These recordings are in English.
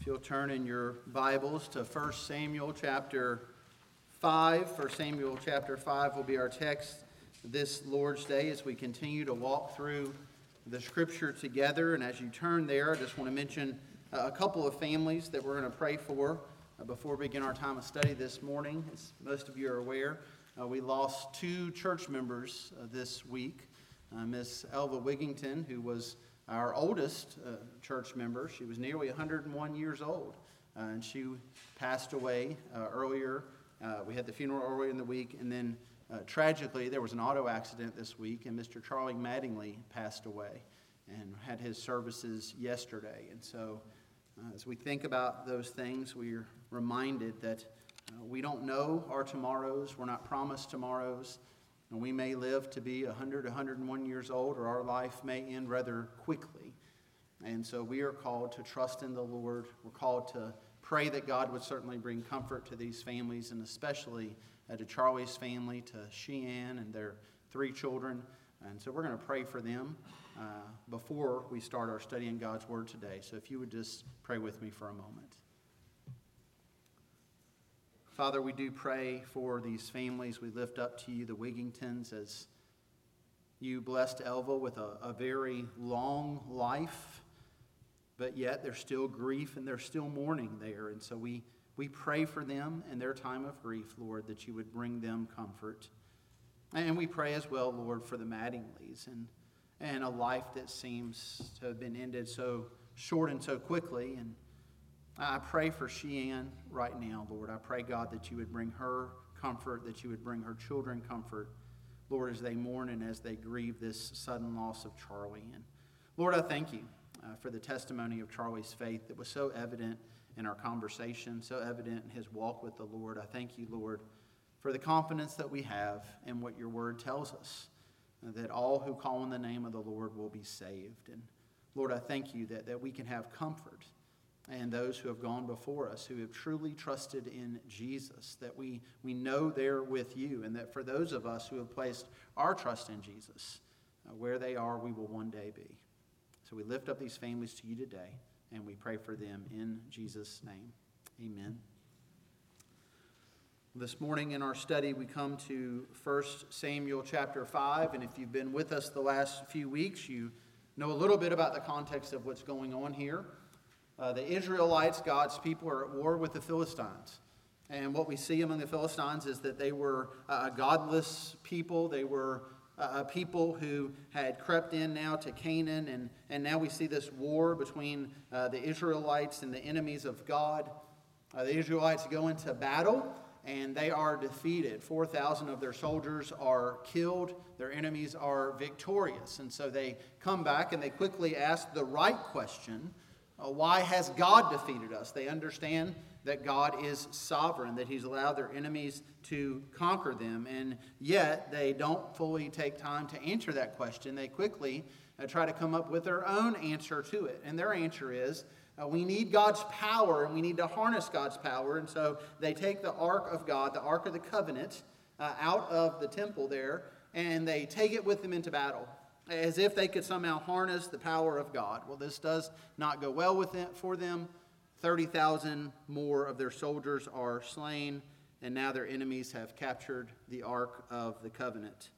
If you'll turn in your Bibles to 1 Samuel chapter 5, 1 Samuel chapter 5 will be our text this Lord's Day as we continue to walk through the scripture together. And as you turn there, I just want to mention a couple of families that we're going to pray for uh, before we begin our time of study this morning. As most of you are aware, uh, we lost two church members uh, this week. Uh, Miss Elva Wigington, who was our oldest uh, church member. She was nearly 101 years old, uh, and she passed away uh, earlier. Uh, we had the funeral earlier in the week, and then uh, tragically, there was an auto accident this week, and Mr. Charlie Mattingly passed away and had his services yesterday. And so, uh, as we think about those things, we're reminded that we don't know our tomorrows, we're not promised tomorrows. And we may live to be 100, 101 years old, or our life may end rather quickly. And so we are called to trust in the Lord. We're called to pray that God would certainly bring comfort to these families, and especially uh, to Charlie's family, to Sheehan and their three children. And so we're going to pray for them uh, before we start our study in God's Word today. So if you would just pray with me for a moment. Father, we do pray for these families. We lift up to you the Wigingtons as you blessed Elva with a, a very long life, but yet there's still grief and there's still mourning there. And so we, we pray for them in their time of grief, Lord, that you would bring them comfort. And we pray as well, Lord, for the Mattingleys and, and a life that seems to have been ended so short and so quickly. And I pray for Sheehan right now, Lord. I pray, God, that you would bring her comfort, that you would bring her children comfort, Lord, as they mourn and as they grieve this sudden loss of Charlie. And Lord, I thank you uh, for the testimony of Charlie's faith that was so evident in our conversation, so evident in his walk with the Lord. I thank you, Lord, for the confidence that we have in what your word tells us, that all who call on the name of the Lord will be saved. And Lord, I thank you that, that we can have comfort and those who have gone before us who have truly trusted in Jesus, that we, we know they're with you, and that for those of us who have placed our trust in Jesus, uh, where they are, we will one day be. So we lift up these families to you today, and we pray for them in Jesus' name. Amen. This morning in our study, we come to 1 Samuel chapter 5, and if you've been with us the last few weeks, you know a little bit about the context of what's going on here. Uh, the Israelites, God's people, are at war with the Philistines. And what we see among the Philistines is that they were a godless people. They were a people who had crept in now to Canaan. And, and now we see this war between uh, the Israelites and the enemies of God. Uh, the Israelites go into battle and they are defeated. 4,000 of their soldiers are killed. Their enemies are victorious. And so they come back and they quickly ask the right question why has God defeated us? They understand that God is sovereign, that He's allowed their enemies to conquer them, and yet they don't fully take time to answer that question. They quickly uh, try to come up with their own answer to it. And their answer is uh, we need God's power and we need to harness God's power. And so they take the Ark of God, the Ark of the Covenant, uh, out of the temple there, and they take it with them into battle as if they could somehow harness the power of God. Well, this does not go well with it for them. 30,000 more of their soldiers are slain, and now their enemies have captured the Ark of the Covenant.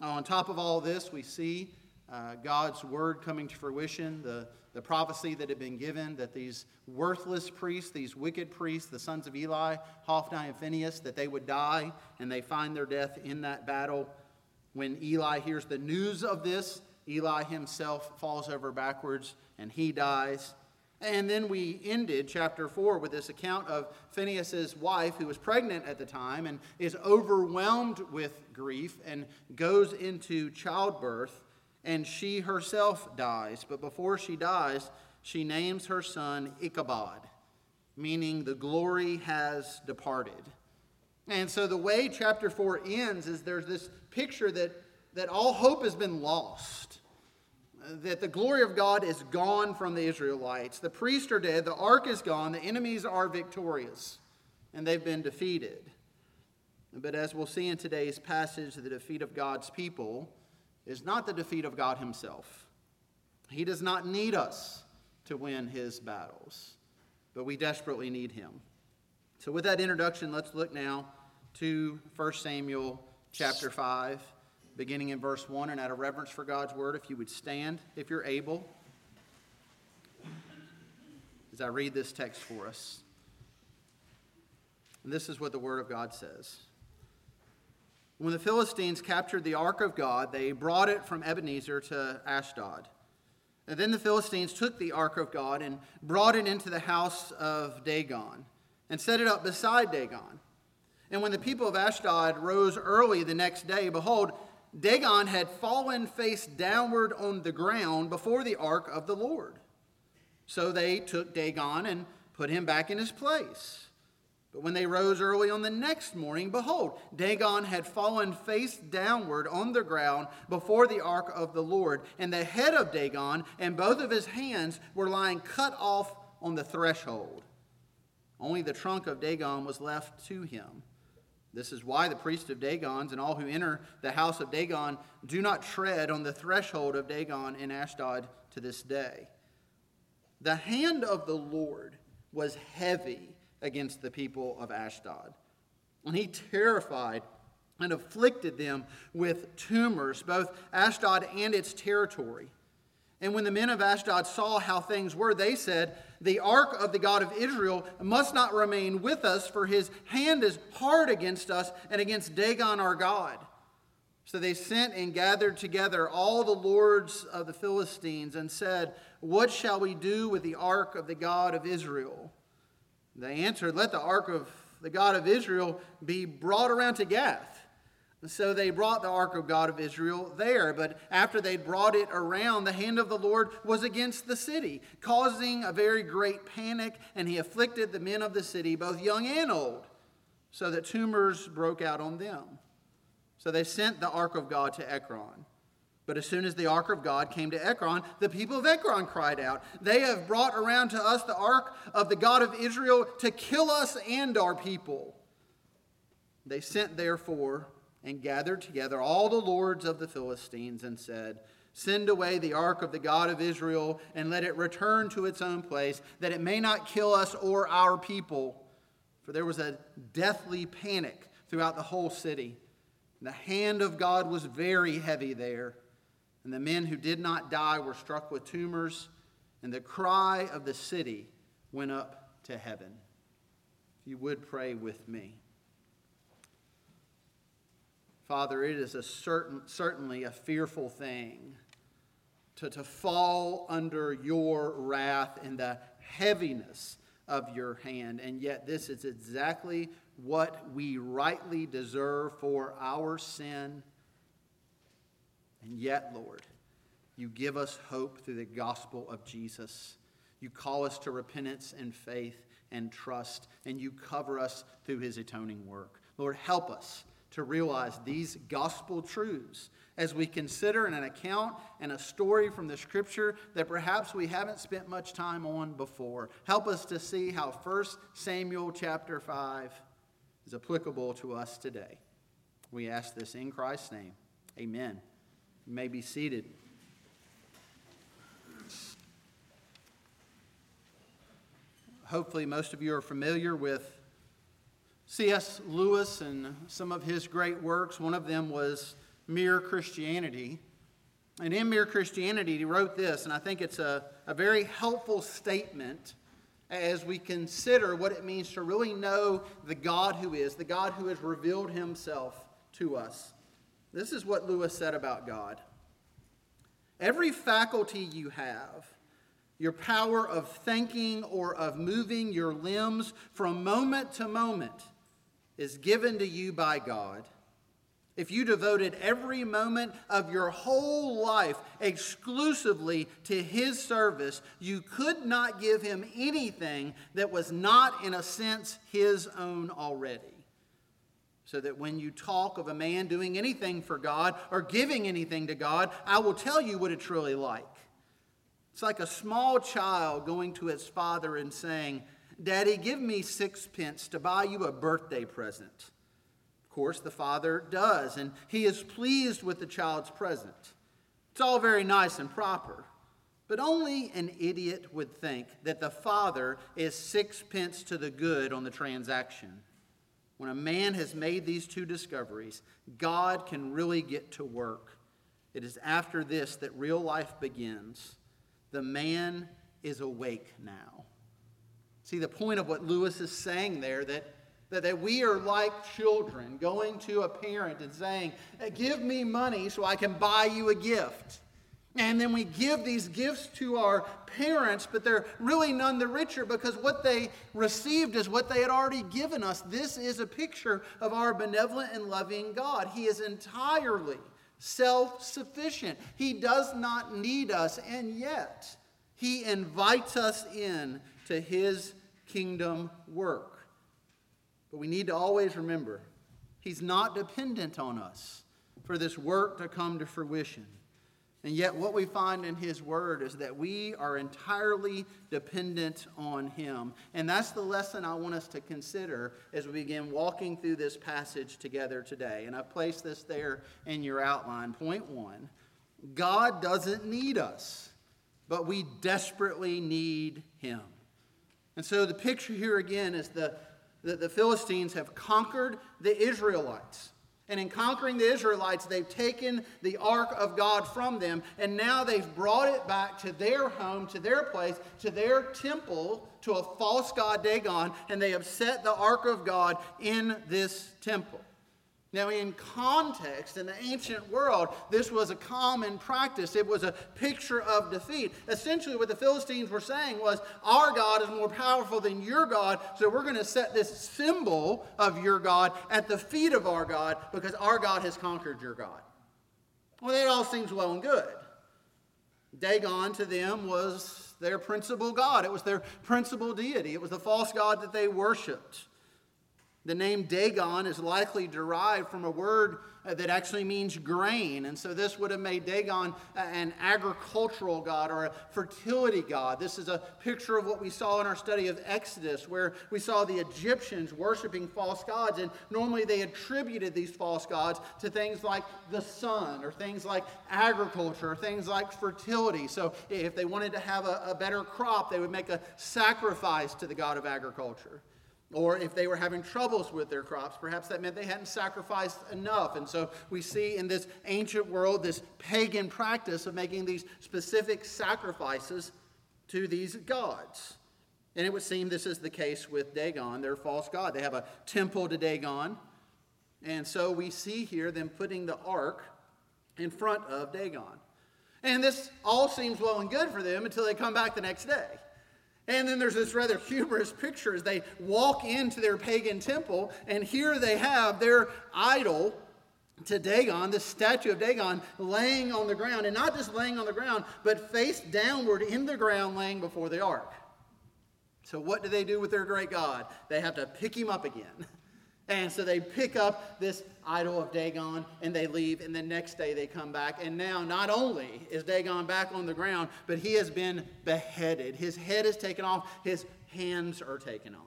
On top of all this, we see uh, God's word coming to fruition, the, the prophecy that had been given that these worthless priests, these wicked priests, the sons of Eli, Hophni and Phinehas, that they would die, and they find their death in that battle. When Eli hears the news of this, Eli himself falls over backwards and he dies. And then we ended chapter 4 with this account of Phinehas's wife, who was pregnant at the time and is overwhelmed with grief and goes into childbirth, and she herself dies. But before she dies, she names her son Ichabod, meaning the glory has departed. And so the way chapter 4 ends is there's this picture that, that all hope has been lost, that the glory of God is gone from the Israelites. The priests are dead, the ark is gone, the enemies are victorious, and they've been defeated. But as we'll see in today's passage, the defeat of God's people is not the defeat of God Himself. He does not need us to win His battles. but we desperately need him. So, with that introduction, let's look now to 1 Samuel chapter 5, beginning in verse 1. And out of reverence for God's word, if you would stand, if you're able, as I read this text for us. And this is what the word of God says. When the Philistines captured the ark of God, they brought it from Ebenezer to Ashdod. And then the Philistines took the ark of God and brought it into the house of Dagon and set it up beside Dagon. And when the people of Ashdod rose early the next day, behold, Dagon had fallen face downward on the ground before the ark of the Lord. So they took Dagon and put him back in his place. But when they rose early on the next morning, behold, Dagon had fallen face downward on the ground before the ark of the Lord, and the head of Dagon and both of his hands were lying cut off on the threshold. Only the trunk of Dagon was left to him. This is why the priests of Dagon's and all who enter the house of Dagon do not tread on the threshold of Dagon in Ashdod to this day. The hand of the Lord was heavy against the people of Ashdod. And he terrified and afflicted them with tumors, both Ashdod and its territory. And when the men of Ashdod saw how things were, they said, The ark of the God of Israel must not remain with us, for his hand is hard against us and against Dagon our God. So they sent and gathered together all the lords of the Philistines and said, What shall we do with the ark of the God of Israel? They answered, Let the ark of the God of Israel be brought around to Gath. So they brought the ark of God of Israel there. But after they'd brought it around, the hand of the Lord was against the city, causing a very great panic, and he afflicted the men of the city, both young and old, so that tumors broke out on them. So they sent the ark of God to Ekron. But as soon as the ark of God came to Ekron, the people of Ekron cried out, They have brought around to us the ark of the God of Israel to kill us and our people. They sent therefore and gathered together all the lords of the Philistines and said, Send away the ark of the God of Israel and let it return to its own place, that it may not kill us or our people. For there was a deathly panic throughout the whole city. The hand of God was very heavy there and the men who did not die were struck with tumors, and the cry of the city went up to heaven. If you would pray with me. Father, it is a certain, certainly a fearful thing to, to fall under your wrath and the heaviness of your hand. And yet, this is exactly what we rightly deserve for our sin and yet, Lord, you give us hope through the gospel of Jesus. You call us to repentance and faith and trust, and you cover us through his atoning work. Lord, help us to realize these gospel truths as we consider an account and a story from the scripture that perhaps we haven't spent much time on before. Help us to see how 1 Samuel chapter 5 is applicable to us today. We ask this in Christ's name. Amen. You may be seated. Hopefully, most of you are familiar with C.S. Lewis and some of his great works. One of them was Mere Christianity. And in Mere Christianity, he wrote this, and I think it's a, a very helpful statement as we consider what it means to really know the God who is, the God who has revealed himself to us. This is what Lewis said about God. Every faculty you have, your power of thinking or of moving your limbs from moment to moment, is given to you by God. If you devoted every moment of your whole life exclusively to His service, you could not give Him anything that was not, in a sense, His own already so that when you talk of a man doing anything for God or giving anything to God, I will tell you what it's really like. It's like a small child going to his father and saying, Daddy, give me sixpence to buy you a birthday present. Of course, the father does, and he is pleased with the child's present. It's all very nice and proper. But only an idiot would think that the father is sixpence to the good on the transaction. When a man has made these two discoveries, God can really get to work. It is after this that real life begins. The man is awake now. See, the point of what Lewis is saying there that, that, that we are like children going to a parent and saying, Give me money so I can buy you a gift. And then we give these gifts to our parents, but they're really none the richer because what they received is what they had already given us. This is a picture of our benevolent and loving God. He is entirely self sufficient, He does not need us, and yet He invites us in to His kingdom work. But we need to always remember He's not dependent on us for this work to come to fruition. And yet, what we find in His Word is that we are entirely dependent on Him. And that's the lesson I want us to consider as we begin walking through this passage together today. And I've placed this there in your outline. Point one God doesn't need us, but we desperately need Him. And so, the picture here again is the, the, the Philistines have conquered the Israelites. And in conquering the Israelites, they've taken the ark of God from them, and now they've brought it back to their home, to their place, to their temple, to a false god Dagon, and they have set the ark of God in this temple. Now, in context, in the ancient world, this was a common practice. It was a picture of defeat. Essentially, what the Philistines were saying was, Our God is more powerful than your God, so we're going to set this symbol of your God at the feet of our God because our God has conquered your God. Well, that all seems well and good. Dagon to them was their principal God, it was their principal deity, it was the false God that they worshiped. The name Dagon is likely derived from a word that actually means grain. And so this would have made Dagon an agricultural god or a fertility god. This is a picture of what we saw in our study of Exodus, where we saw the Egyptians worshiping false gods. And normally they attributed these false gods to things like the sun or things like agriculture or things like fertility. So if they wanted to have a, a better crop, they would make a sacrifice to the god of agriculture. Or if they were having troubles with their crops, perhaps that meant they hadn't sacrificed enough. And so we see in this ancient world this pagan practice of making these specific sacrifices to these gods. And it would seem this is the case with Dagon, their false god. They have a temple to Dagon. And so we see here them putting the ark in front of Dagon. And this all seems well and good for them until they come back the next day. And then there's this rather humorous picture as they walk into their pagan temple, and here they have their idol to Dagon, the statue of Dagon, laying on the ground, and not just laying on the ground, but face downward in the ground, laying before the ark. So, what do they do with their great God? They have to pick him up again. And so they pick up this idol of Dagon and they leave, and the next day they come back. And now, not only is Dagon back on the ground, but he has been beheaded. His head is taken off, his hands are taken off.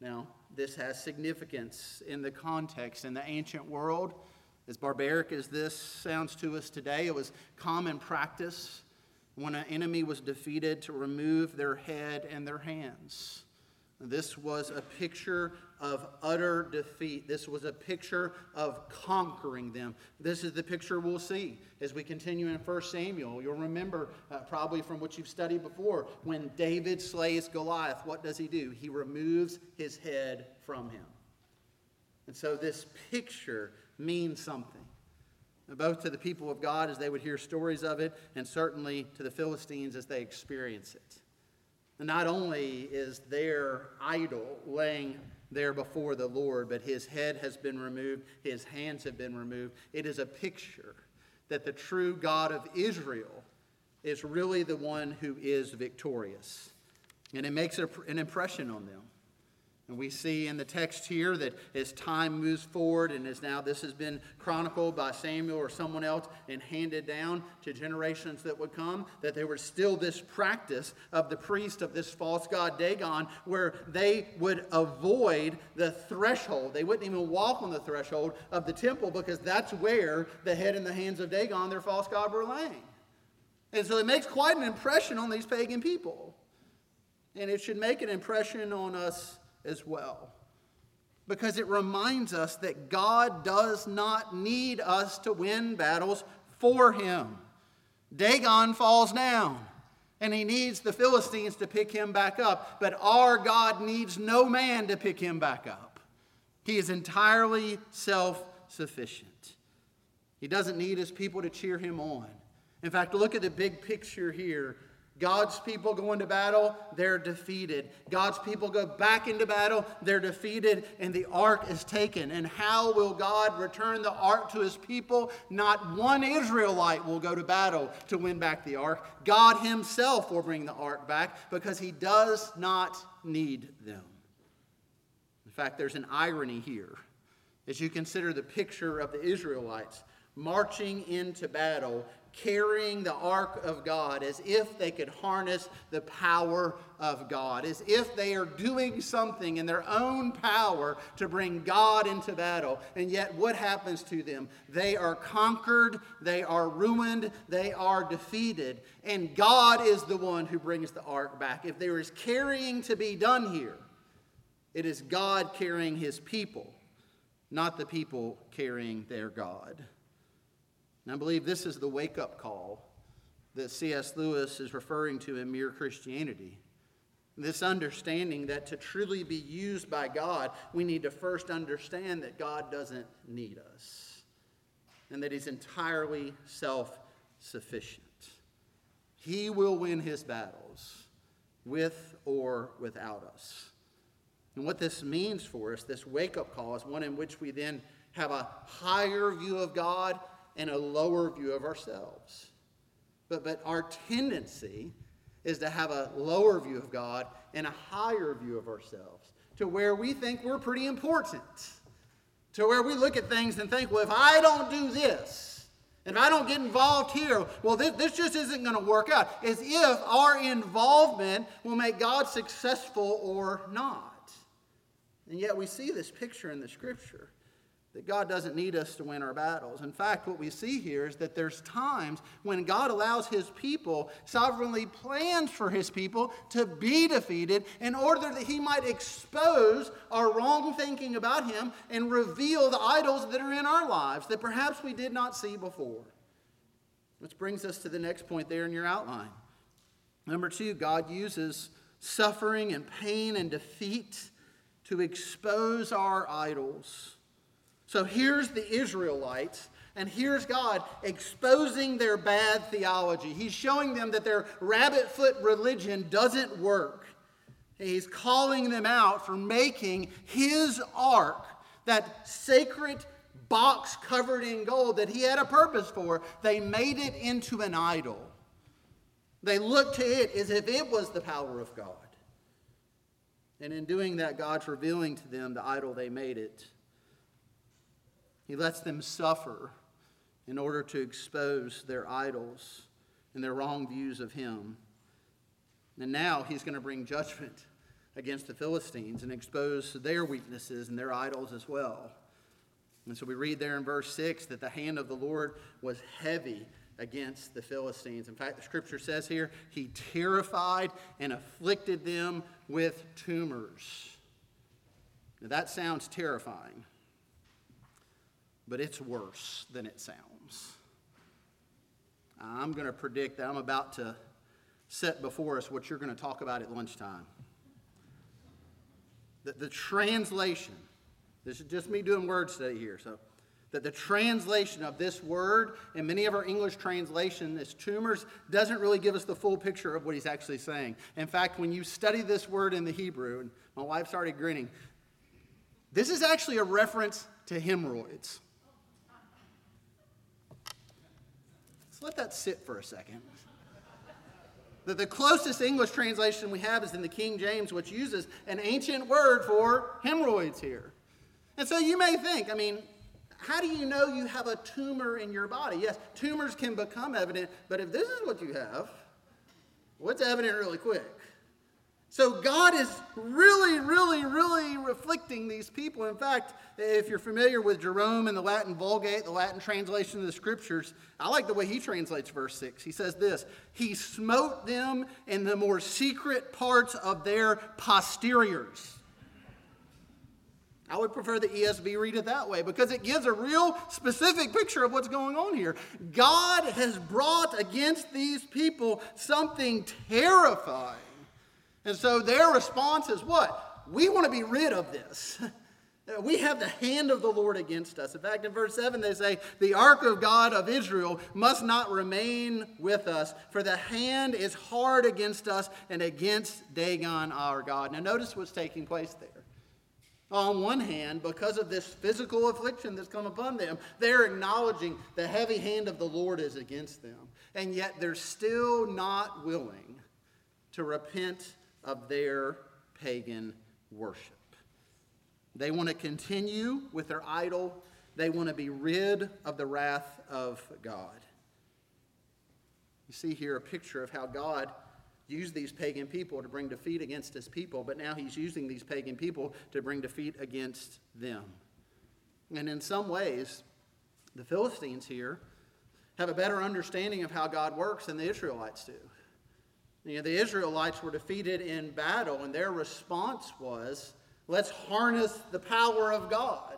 Now, this has significance in the context. In the ancient world, as barbaric as this sounds to us today, it was common practice when an enemy was defeated to remove their head and their hands. This was a picture of utter defeat. This was a picture of conquering them. This is the picture we'll see as we continue in 1 Samuel. You'll remember, uh, probably from what you've studied before, when David slays Goliath, what does he do? He removes his head from him. And so this picture means something, both to the people of God as they would hear stories of it, and certainly to the Philistines as they experience it. Not only is their idol laying there before the Lord, but his head has been removed, his hands have been removed. It is a picture that the true God of Israel is really the one who is victorious. And it makes an impression on them. And we see in the text here that as time moves forward, and as now this has been chronicled by Samuel or someone else and handed down to generations that would come, that there was still this practice of the priest of this false god Dagon where they would avoid the threshold. They wouldn't even walk on the threshold of the temple because that's where the head and the hands of Dagon, their false god, were laying. And so it makes quite an impression on these pagan people. And it should make an impression on us as well. Because it reminds us that God does not need us to win battles for him. Dagon falls down, and he needs the Philistines to pick him back up. But our God needs no man to pick him back up. He is entirely self sufficient. He doesn't need his people to cheer him on. In fact, look at the big picture here. God's people go into battle, they're defeated. God's people go back into battle, they're defeated, and the ark is taken. And how will God return the ark to his people? Not one Israelite will go to battle to win back the ark. God himself will bring the ark back because he does not need them. In fact, there's an irony here as you consider the picture of the Israelites marching into battle, carrying the ark of God as if they could harness the power of God, as if they are doing something in their own power to bring God into battle. And yet, what happens to them? They are conquered, they are ruined, they are defeated. And God is the one who brings the ark back. If there is carrying to be done here, it is God carrying his people, not the people carrying their God. And I believe this is the wake up call that C.S. Lewis is referring to in Mere Christianity. This understanding that to truly be used by God, we need to first understand that God doesn't need us and that He's entirely self sufficient. He will win His battles with or without us. And what this means for us, this wake up call, is one in which we then have a higher view of God and a lower view of ourselves. But, but our tendency is to have a lower view of God and a higher view of ourselves, to where we think we're pretty important, to where we look at things and think, well, if I don't do this, if I don't get involved here, well, this, this just isn't going to work out. As if our involvement will make God successful or not. And yet we see this picture in the scripture that God doesn't need us to win our battles. In fact, what we see here is that there's times when God allows his people, sovereignly plans for his people to be defeated in order that he might expose our wrong thinking about him and reveal the idols that are in our lives that perhaps we did not see before. Which brings us to the next point there in your outline. Number two, God uses suffering and pain and defeat to expose our idols. So here's the Israelites, and here's God exposing their bad theology. He's showing them that their rabbit foot religion doesn't work. He's calling them out for making his ark, that sacred box covered in gold that he had a purpose for, they made it into an idol. They looked to it as if it was the power of God. And in doing that, God's revealing to them the idol they made it. He lets them suffer in order to expose their idols and their wrong views of Him. And now He's going to bring judgment against the Philistines and expose their weaknesses and their idols as well. And so we read there in verse 6 that the hand of the Lord was heavy against the Philistines. In fact, the scripture says here, He terrified and afflicted them with tumors. Now that sounds terrifying but it's worse than it sounds. I'm going to predict that I'm about to set before us what you're going to talk about at lunchtime. The, the translation, this is just me doing word study here, so that the translation of this word in many of our English translations, this tumors, doesn't really give us the full picture of what he's actually saying. In fact, when you study this word in the Hebrew, and my wife started grinning, this is actually a reference to hemorrhoids. Let that sit for a second. The, the closest English translation we have is in the King James, which uses an ancient word for hemorrhoids here. And so you may think, I mean, how do you know you have a tumor in your body? Yes, tumors can become evident, but if this is what you have, what's evident really quick? So God is really, really, really reflecting these people. In fact, if you're familiar with Jerome and the Latin Vulgate, the Latin translation of the scriptures, I like the way he translates verse 6. He says this He smote them in the more secret parts of their posteriors. I would prefer the ESV read it that way because it gives a real specific picture of what's going on here. God has brought against these people something terrifying. And so their response is what? We want to be rid of this. We have the hand of the Lord against us. In fact, in verse 7, they say, The ark of God of Israel must not remain with us, for the hand is hard against us and against Dagon our God. Now, notice what's taking place there. On one hand, because of this physical affliction that's come upon them, they're acknowledging the heavy hand of the Lord is against them. And yet they're still not willing to repent of their pagan worship. They want to continue with their idol, they want to be rid of the wrath of God. You see here a picture of how God used these pagan people to bring defeat against his people, but now he's using these pagan people to bring defeat against them. And in some ways, the Philistines here have a better understanding of how God works than the Israelites do. You know, the Israelites were defeated in battle, and their response was, let's harness the power of God.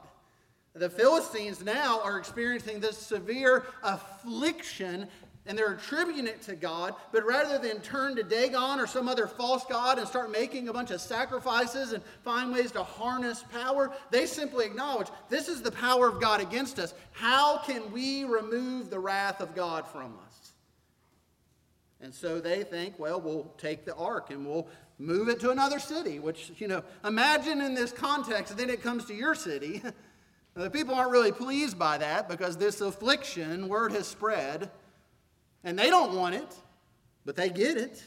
The Philistines now are experiencing this severe affliction and they're attributing it to God, but rather than turn to Dagon or some other false god and start making a bunch of sacrifices and find ways to harness power, they simply acknowledge this is the power of God against us. How can we remove the wrath of God from us? And so they think, well, we'll take the ark and we'll move it to another city, which, you know, imagine in this context, then it comes to your city. the people aren't really pleased by that because this affliction, word has spread, and they don't want it, but they get it.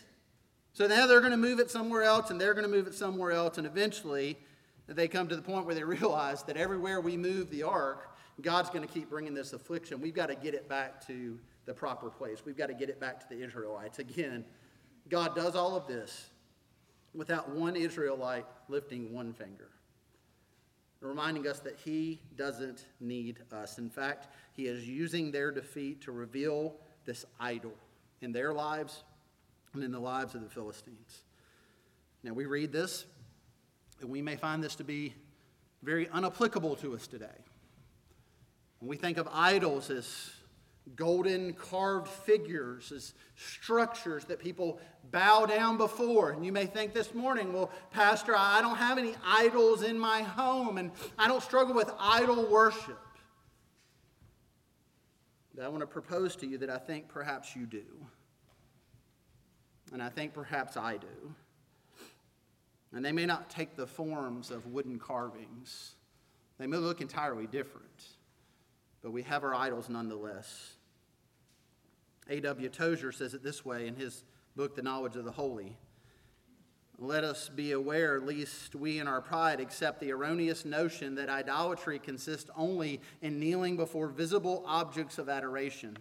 So now they're going to move it somewhere else, and they're going to move it somewhere else, and eventually they come to the point where they realize that everywhere we move the ark, God's going to keep bringing this affliction. We've got to get it back to the proper place. We've got to get it back to the Israelites. Again, God does all of this without one Israelite lifting one finger, reminding us that He doesn't need us. In fact, He is using their defeat to reveal this idol in their lives and in the lives of the Philistines. Now, we read this, and we may find this to be very unapplicable to us today. When we think of idols as golden carved figures, as structures that people bow down before. And you may think this morning, well, Pastor, I don't have any idols in my home, and I don't struggle with idol worship. But I want to propose to you that I think perhaps you do. And I think perhaps I do. And they may not take the forms of wooden carvings, they may look entirely different, but we have our idols nonetheless. A.W. Tozer says it this way in his book, The Knowledge of the Holy. Let us be aware, lest we in our pride accept the erroneous notion that idolatry consists only in kneeling before visible objects of adoration,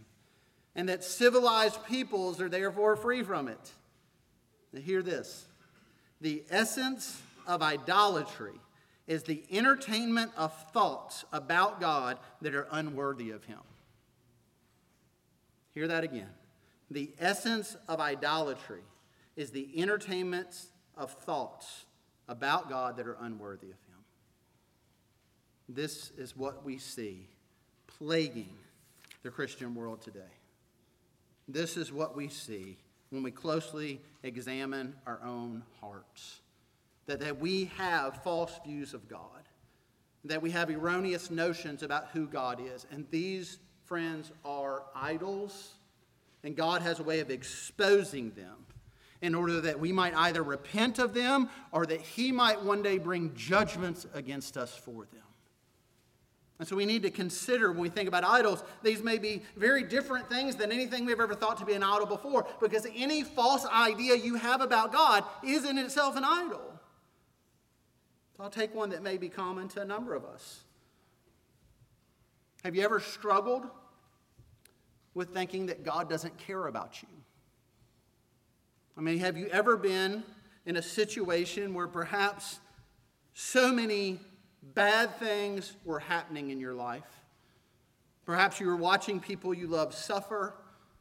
and that civilized peoples are therefore free from it. Now, hear this the essence of idolatry is the entertainment of thoughts about God that are unworthy of Him. Hear that again. The essence of idolatry is the entertainment of thoughts about God that are unworthy of Him. This is what we see plaguing the Christian world today. This is what we see when we closely examine our own hearts. That, that we have false views of God, that we have erroneous notions about who God is. And these, friends, are idols, and God has a way of exposing them in order that we might either repent of them or that He might one day bring judgments against us for them. And so we need to consider when we think about idols, these may be very different things than anything we've ever thought to be an idol before, because any false idea you have about God is in itself an idol. I'll take one that may be common to a number of us. Have you ever struggled with thinking that God doesn't care about you? I mean, have you ever been in a situation where perhaps so many bad things were happening in your life. Perhaps you were watching people you love suffer,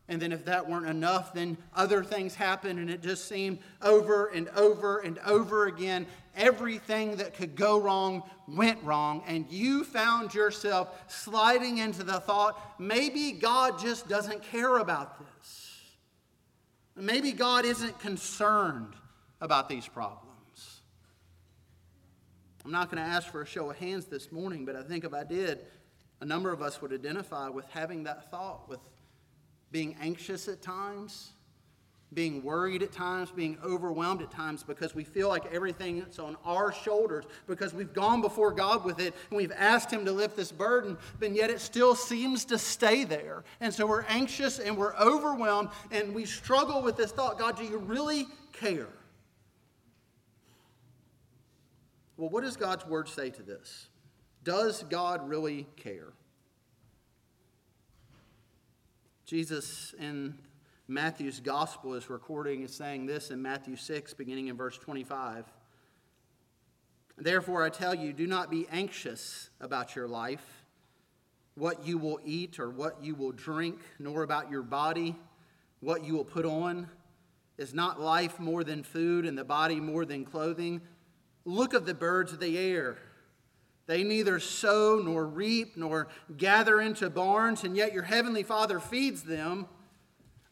and then if that weren't enough, then other things happened, and it just seemed over and over and over again everything that could go wrong went wrong, and you found yourself sliding into the thought maybe God just doesn't care about this. Maybe God isn't concerned about these problems. I'm not going to ask for a show of hands this morning, but I think if I did, a number of us would identify with having that thought, with being anxious at times, being worried at times, being overwhelmed at times because we feel like everything is on our shoulders because we've gone before God with it and we've asked Him to lift this burden, but yet it still seems to stay there. And so we're anxious and we're overwhelmed and we struggle with this thought God, do you really care? Well, what does God's word say to this? Does God really care? Jesus in Matthew's gospel is recording is saying this in Matthew 6, beginning in verse 25. Therefore, I tell you, do not be anxious about your life, what you will eat or what you will drink, nor about your body, what you will put on. Is not life more than food and the body more than clothing? Look at the birds of the air. They neither sow nor reap nor gather into barns, and yet your heavenly Father feeds them.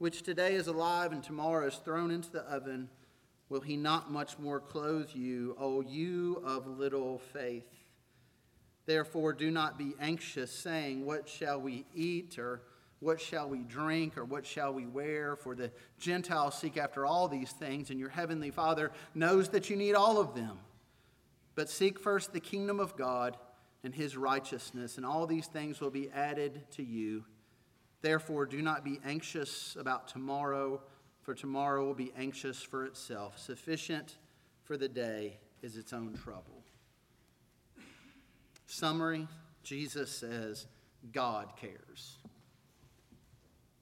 which today is alive and tomorrow is thrown into the oven, will he not much more clothe you, O you of little faith? Therefore, do not be anxious, saying, What shall we eat? or what shall we drink or what shall we wear? For the Gentiles seek after all these things, and your heavenly Father knows that you need all of them. But seek first the kingdom of God and his righteousness, and all these things will be added to you. Therefore, do not be anxious about tomorrow, for tomorrow will be anxious for itself. Sufficient for the day is its own trouble. Summary Jesus says, God cares.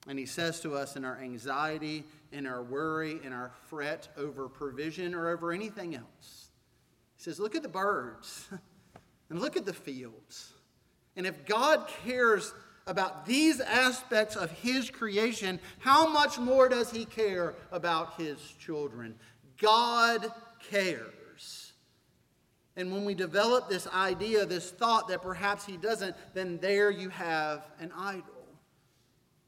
And he says to us in our anxiety, in our worry, in our fret over provision or over anything else, he says, Look at the birds and look at the fields. And if God cares about these aspects of his creation, how much more does he care about his children? God cares. And when we develop this idea, this thought that perhaps he doesn't, then there you have an idol.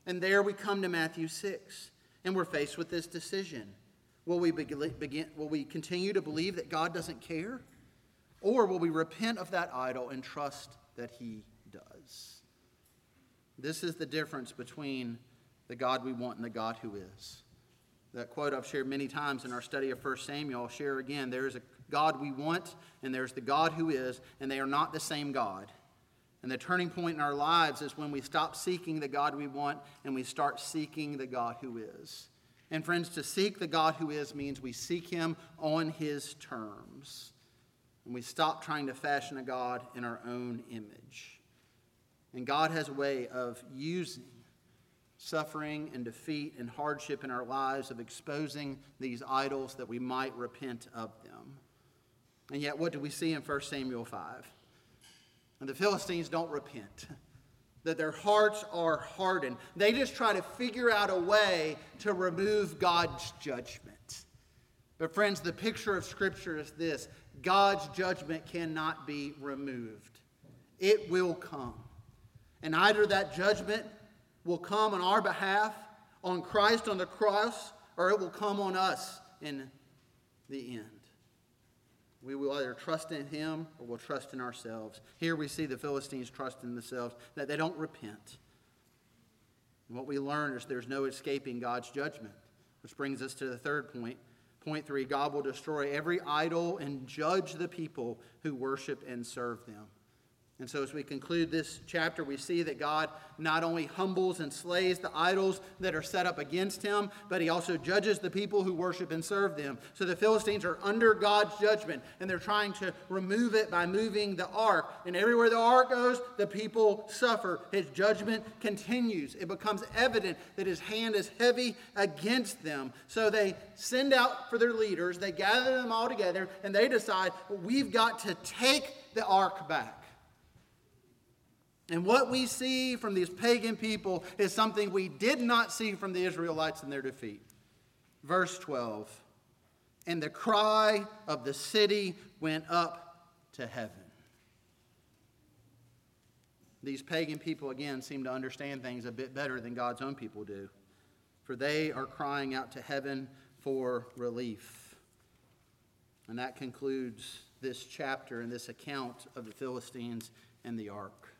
And there we come to Matthew 6, and we're faced with this decision. Will we, begin, will we continue to believe that God doesn't care? Or will we repent of that idol and trust that He? This is the difference between the God we want and the God who is. That quote I've shared many times in our study of 1 Samuel, I'll share again. There is a God we want, and there's the God who is, and they are not the same God. And the turning point in our lives is when we stop seeking the God we want and we start seeking the God who is. And friends, to seek the God who is means we seek him on his terms. And we stop trying to fashion a God in our own image. And God has a way of using suffering and defeat and hardship in our lives, of exposing these idols that we might repent of them. And yet, what do we see in 1 Samuel 5? And the Philistines don't repent, that their hearts are hardened. They just try to figure out a way to remove God's judgment. But, friends, the picture of Scripture is this God's judgment cannot be removed, it will come. And either that judgment will come on our behalf, on Christ on the cross, or it will come on us in the end. We will either trust in him or we'll trust in ourselves. Here we see the Philistines trust in themselves, that they don't repent. And what we learn is there's no escaping God's judgment, which brings us to the third point. Point three God will destroy every idol and judge the people who worship and serve them. And so, as we conclude this chapter, we see that God not only humbles and slays the idols that are set up against him, but he also judges the people who worship and serve them. So the Philistines are under God's judgment, and they're trying to remove it by moving the ark. And everywhere the ark goes, the people suffer. His judgment continues. It becomes evident that his hand is heavy against them. So they send out for their leaders, they gather them all together, and they decide, well, we've got to take the ark back. And what we see from these pagan people is something we did not see from the Israelites in their defeat. Verse 12 And the cry of the city went up to heaven. These pagan people, again, seem to understand things a bit better than God's own people do, for they are crying out to heaven for relief. And that concludes this chapter and this account of the Philistines and the ark.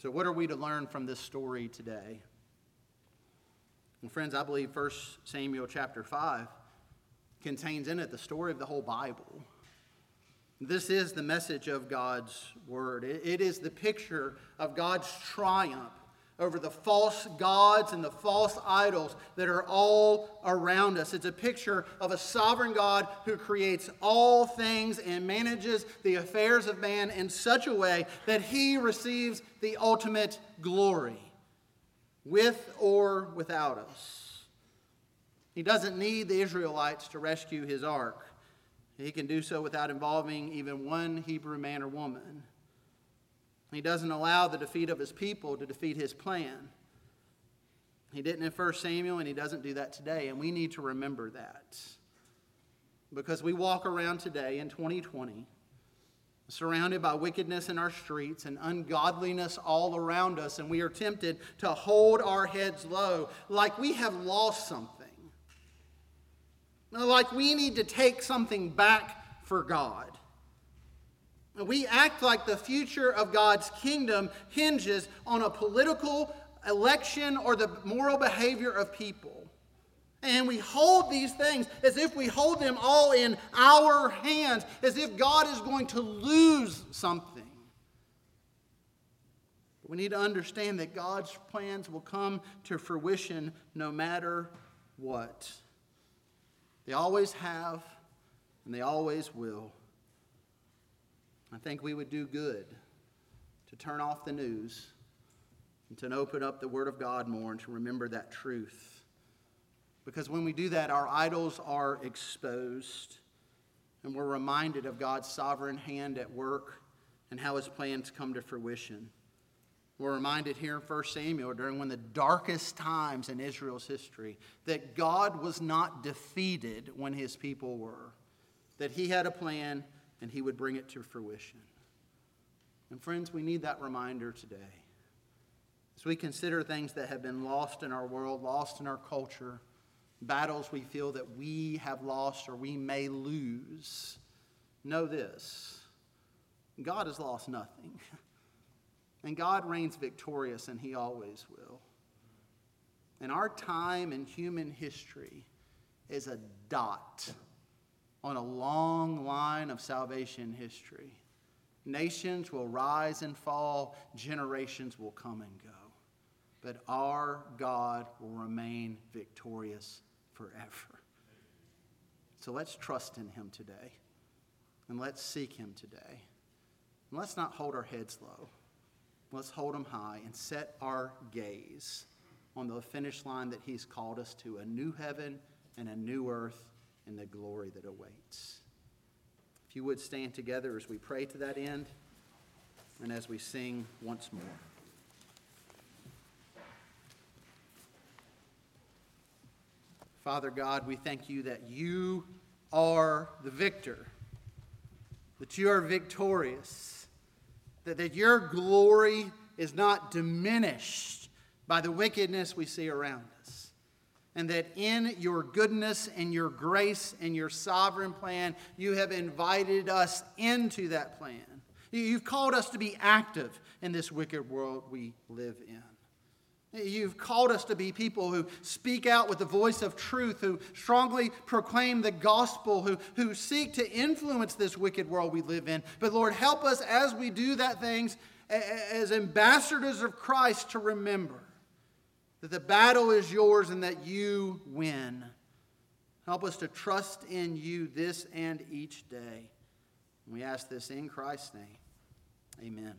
So, what are we to learn from this story today? Well, friends, I believe 1 Samuel chapter 5 contains in it the story of the whole Bible. This is the message of God's word. It is the picture of God's triumph over the false gods and the false idols that are all around us. It's a picture of a sovereign God who creates all things and manages the affairs of man in such a way that he receives the ultimate glory, with or without us. He doesn't need the Israelites to rescue his ark. He can do so without involving even one Hebrew man or woman. He doesn't allow the defeat of his people to defeat his plan. He didn't in 1 Samuel, and he doesn't do that today. And we need to remember that. Because we walk around today in 2020, surrounded by wickedness in our streets and ungodliness all around us, and we are tempted to hold our heads low like we have lost something. Like we need to take something back for God. We act like the future of God's kingdom hinges on a political election or the moral behavior of people. And we hold these things as if we hold them all in our hands, as if God is going to lose something. We need to understand that God's plans will come to fruition no matter what. They always have, and they always will. I think we would do good to turn off the news and to open up the Word of God more and to remember that truth. Because when we do that, our idols are exposed and we're reminded of God's sovereign hand at work and how his plans come to fruition. We're reminded here in 1 Samuel during one of the darkest times in Israel's history that God was not defeated when his people were, that he had a plan and he would bring it to fruition. And friends, we need that reminder today. As we consider things that have been lost in our world, lost in our culture, battles we feel that we have lost or we may lose, know this God has lost nothing. And God reigns victorious, and He always will. And our time in human history is a dot on a long line of salvation history. Nations will rise and fall, generations will come and go. But our God will remain victorious forever. So let's trust in Him today. And let's seek Him today. And let's not hold our heads low. Let's hold them high and set our gaze on the finish line that He's called us to a new heaven and a new earth and the glory that awaits. If you would stand together as we pray to that end and as we sing once more. Father God, we thank you that you are the victor, that you are victorious, that, that your glory is not diminished by the wickedness we see around us and that in your goodness and your grace and your sovereign plan, you have invited us into that plan. You've called us to be active in this wicked world we live in. You've called us to be people who speak out with the voice of truth, who strongly proclaim the gospel, who, who seek to influence this wicked world we live in. But Lord, help us as we do that things as ambassadors of Christ to remember that the battle is yours and that you win. Help us to trust in you this and each day. We ask this in Christ's name. Amen.